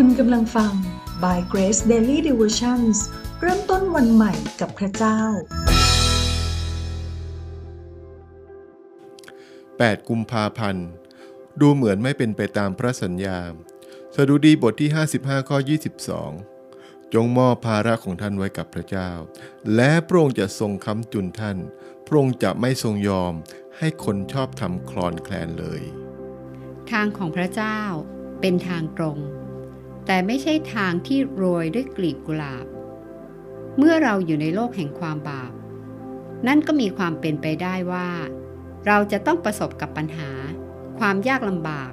คุณกำลังฟัง by Grace Daily Devotions เริ่มต้นวันใหม่กับพระเจ้า 8 กุมภาพันธ์ ดูเหมือนไม่เป็นไปตามพระสัญญา สดุดีบทที่ 55 ข้อ 22 จงมอบภาระของท่านไว้กับพระเจ้า และพระองค์จะทรงค้ำจุนท่าน พระองค์จะไม่ทรงยอมให้คนชอบทำคลอนแคลนเลย ทางของพระเจ้าเป็นทางตรง แต่ไม่ใช่ทางที่โรยด้วยกลีบกุหลาบ เมื่อเราอยู่ในโลกแห่งความบาป นั่นก็มีความเป็นไปได้ว่า เราจะต้องประสบกับปัญหา ความยากลำบาก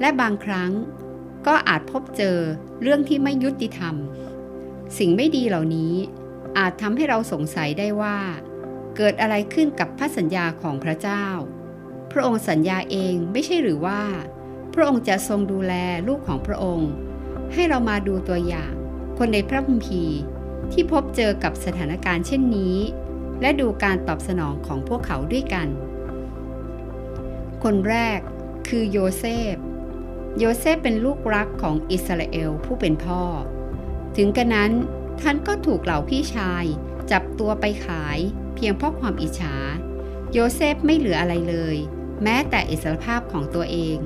และบางครั้งก็อาจพบเจอเรื่องที่ไม่ยุติธรรม สิ่งไม่ดีเหล่านี้อาจทำให้เราสงสัยได้ว่า เกิดอะไรขึ้นกับพระสัญญาของพระเจ้า พระองค์สัญญาเองไม่ใช่หรือว่า พระองค์จะทรงดูแลลูกของพระองค์ ให้เรามาดูตัวอย่าง คนในพระคัมภีร์ที่พบเจอกับสถานการณ์เช่นนี้ และดูการตอบสนองของพวกเขาด้วยกัน คนแรกคือโยเซฟ โยเซฟเป็นลูกรักของอิสราเอลผู้เป็นพ่อ ถึงกระนั้นท่านก็ถูกเหล่าพี่ชาย จับตัวไปขาย เพียงเพราะความอิจฉา โยเซฟไม่เหลืออะไรเลย แม้แต่อิสรภาพของตัวเอง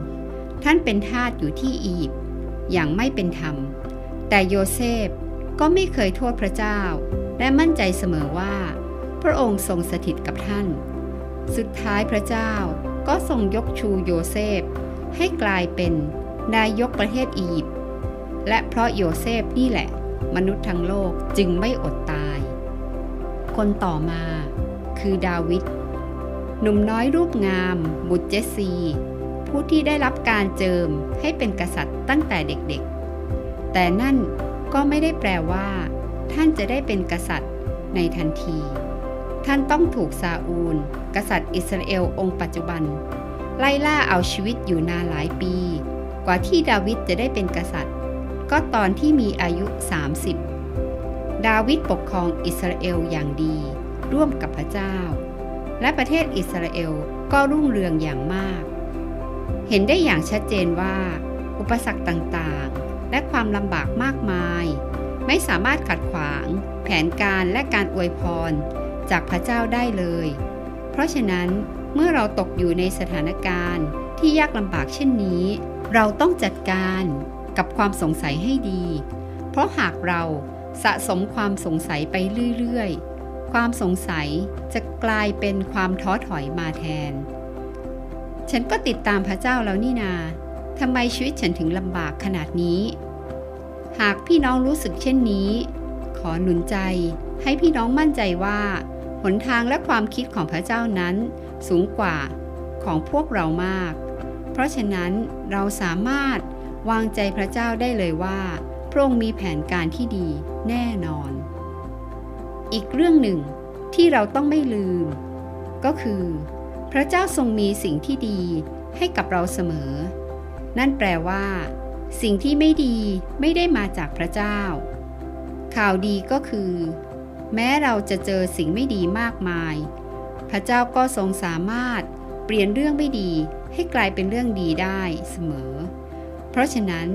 ท่านเป็นทาสอยู่ที่อียิปต์ อย่างไม่เป็นธรรม แต่โยเซฟก็ไม่เคยโทษพระเจ้า และมั่นใจเสมอว่า พระองค์ทรงสถิตกับท่าน สุดท้ายพระเจ้าก็ทรงยกชูโยเซฟ ให้กลายเป็นนายกประเทศอียิปต์และเพราะโยเซฟนี่แหละ มนุษย์ทั้งโลกจึงไม่อดตาย คนต่อมาคือดาวิดหนุ่มน้อยรูปงาม บุตรเจสซี ผู้ที่ได้รับการเจิมให้เป็นกษัตริย์ตั้งแต่เด็กๆ แต่นั่นก็ไม่ได้แปลว่า ท่านจะได้เป็นกษัตริย์ในทันที ท่านต้องถูกซาอูล กษัตริย์อิสราเอลองค์ปัจจุบัน ไล่ล่าเอาชีวิตอยู่นานหลายปี กว่าที่ดาวิดจะได้เป็นกษัตริย์ ก็ตอนที่มีอายุ 30 ดาวิดปกครองอิสราเอลอย่างดี ร่วมกับพระเจ้า และประเทศอิสราเอลก็รุ่งเรืองอย่างมาก เห็นได้อย่างชัดเจนว่า อุปสรรคต่างๆ และความลำบากมากมาย ไม่สามารถขัดขวาง แผนการและการอวยพร จากพระเจ้าได้เลย เพราะฉะนั้นเมื่อเราตกอยู่ในสถานการณ์ที่ยากลำบากเช่นนี้ เราต้องจัดการกับความสงสัยให้ดี เพราะหากเราสะสมความสงสัยไปเรื่อยๆ ความสงสัยจะกลายเป็นความท้อถอยมาแทน ฉันก็ติดตามพระเจ้าแล้วนี่นาทำไมชีวิตฉันถึงลำบากขนาดนี้ หากพี่น้องรู้สึกเช่นนี้ ขอหนุนใจ ให้พี่น้องมั่นใจว่าหนทางและความคิดของพระเจ้านั้นสูงกว่าของพวกเรามาก เพราะฉะนั้นเราสามารถวางใจพระเจ้าได้เลยว่าพระองค์มีแผนการที่ดีแน่นอน อีกเรื่องหนึ่งที่เราต้องไม่ลืม ก็คือ พระเจ้าทรงมีสิ่งที่ดีให้กับเราเสมอ นั่นแปลว่า สิ่งที่ไม่ดีไม่ได้มาจากพระเจ้า ข่าวดีก็คือ แม้เราจะเจอสิ่งไม่ดีมากมาย พระเจ้าก็ทรงสามารถเปลี่ยนเรื่องไม่ดีให้กลายเป็นเรื่องดีได้เสมอ เพราะฉะนั้น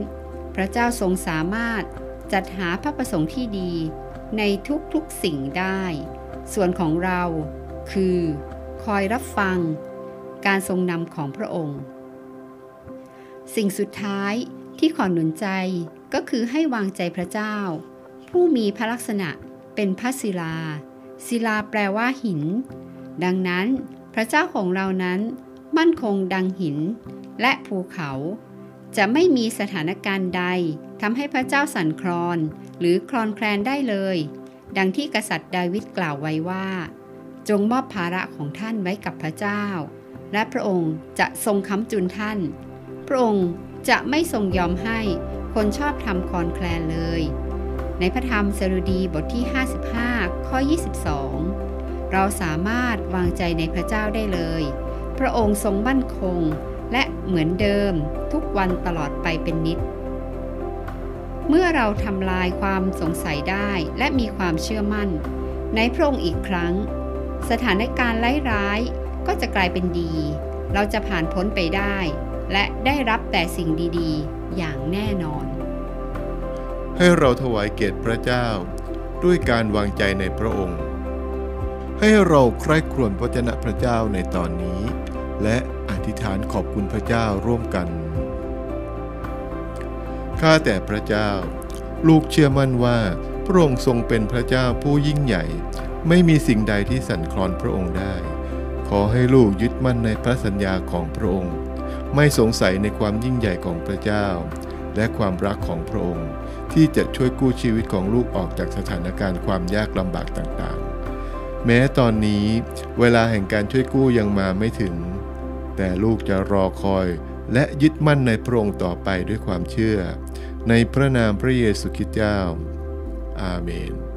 พระเจ้าทรงสามารถจัดหาพระประสงค์ที่ดีในทุกๆสิ่งได้ ส่วนของเราคือ คอยรับฟัง การทรงนำของพระองค์ สิ่งสุดท้ายที่ขอหนุนใจก็คือให้วางใจพระเจ้า ผู้มีพระลักษณะเป็นพระศิลา ศิลาแปลว่าหิน ดังนั้นพระเจ้าของเรานั้นมั่นคงดังหินและภูเขา จะไม่มีสถานการณ์ใดทำให้พระเจ้าสั่นคลอน หรือคลอนแคลนได้เลย ดังที่กษัตริย์ดาวิดกล่าวไว้ว่า จงมอบภาระของท่านไว้กับพระเจ้า และพระองค์จะทรงค้ำจุนท่าน พระองค์จะไม่ทรงยอมให้คนชอบทำคอนแคลนเลย ในพระธรรมสรุดีบทที่ 55 ข้อ 22 เราสามารถวางใจในพระเจ้าได้เลย พระองค์ทรงมั่นคงและเหมือนเดิมทุกวันตลอดไปเป็นนิด เมื่อเราทำลายความสงสัยได้และมีความเชื่อมั่น ในพระองค์อีกครั้ง สถานการณ์ร้ายๆก็จะกลายเป็นดี เราจะผ่านพ้นไปได้ และได้รับแต่สิ่งดีๆ อย่างแน่นอน ให้เราถวายเกียรติพระเจ้า ด้วยการวางใจในพระองค์ ให้เราใคร่ครวญพระเจ้าพระเจ้าในตอนนี้ และอธิษฐานขอบคุณพระเจ้าร่วมกันข้าแต่พระเจ้า ลูกเชื่อมั่นว่าพระองค์ทรงเป็นพระเจ้าผู้ยิ่งใหญ่ ไม่มีสิ่งใดที่สั่นคลอนพระองค์ได้ ขอให้ลูกยึดมั่นในพระสัญญาของพระองค์ ไม่สงสัยในความยิ่งใหญ่ของพระเจ้า และความรักของพระองค์ ที่จะช่วยกู้ชีวิตของลูกออกจากสถานการณ์ความยากลำบากต่างๆ แม้ตอนนี้เวลาแห่งการช่วยกู้ยังมาไม่ถึง แต่ลูกจะรอคอยและยึดมั่นในพระองค์ต่อไปด้วยความเชื่อ ในพระนามพระเยซูคริสต์เจ้า อาเมน